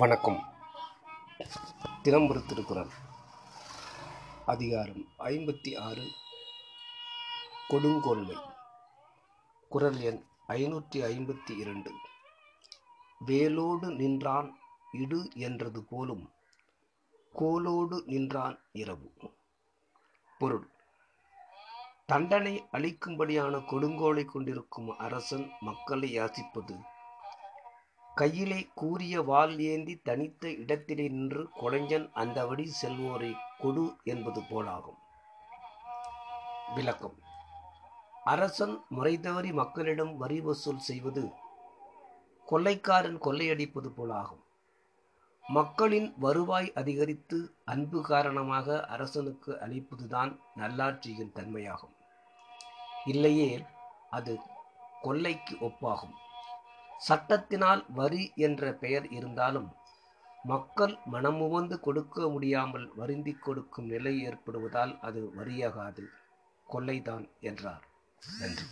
வணக்கம். தினம்பரு திருக்குறள் அதிகாரம் ஐம்பத்தி ஆறு கொடுங்கோன்மை குரல் எண் ஐநூற்றி ஐம்பத்தி இரண்டு வேலோடு நின்றான் இடு என்றது போலும் கோலோடு நின்றான் இரவு. பொருள். தண்டனை அளிக்கும்படியான கொடுங்கோலை கொண்டிருக்கும் அரசன் மக்களை யாசிப்பது கையிலே கூரிய வாள் ஏந்தி தனித்த இடத்திலே நின்று கொலைஞன் அந்த வழி செல்வோரை கொடு என்பது போலாகும். விளக்கம். அரசன் முறை தவறி மக்களிடம் வரி வசூல் செய்வது கொள்ளைக்காரன் கொள்ளையடிப்பது போலாகும். மக்களின் வருவாய் அதிகரித்து அன்பு காரணமாக அரசனுக்கு அளிப்பதுதான் நல்லாட்சியின் தன்மையாகும். இல்லையே அது கொள்ளைக்கு ஒப்பாகும். சட்டத்தினால் வரி என்ற பெயர் இருந்தாலும் மக்கள் மனமுவந்து கொடுக்க முடியாமல் வருந்தி கொடுக்கும் நிலை ஏற்படுவதால் அது வரியாகாது. கொள்ளைதான் என்றார். நன்றி.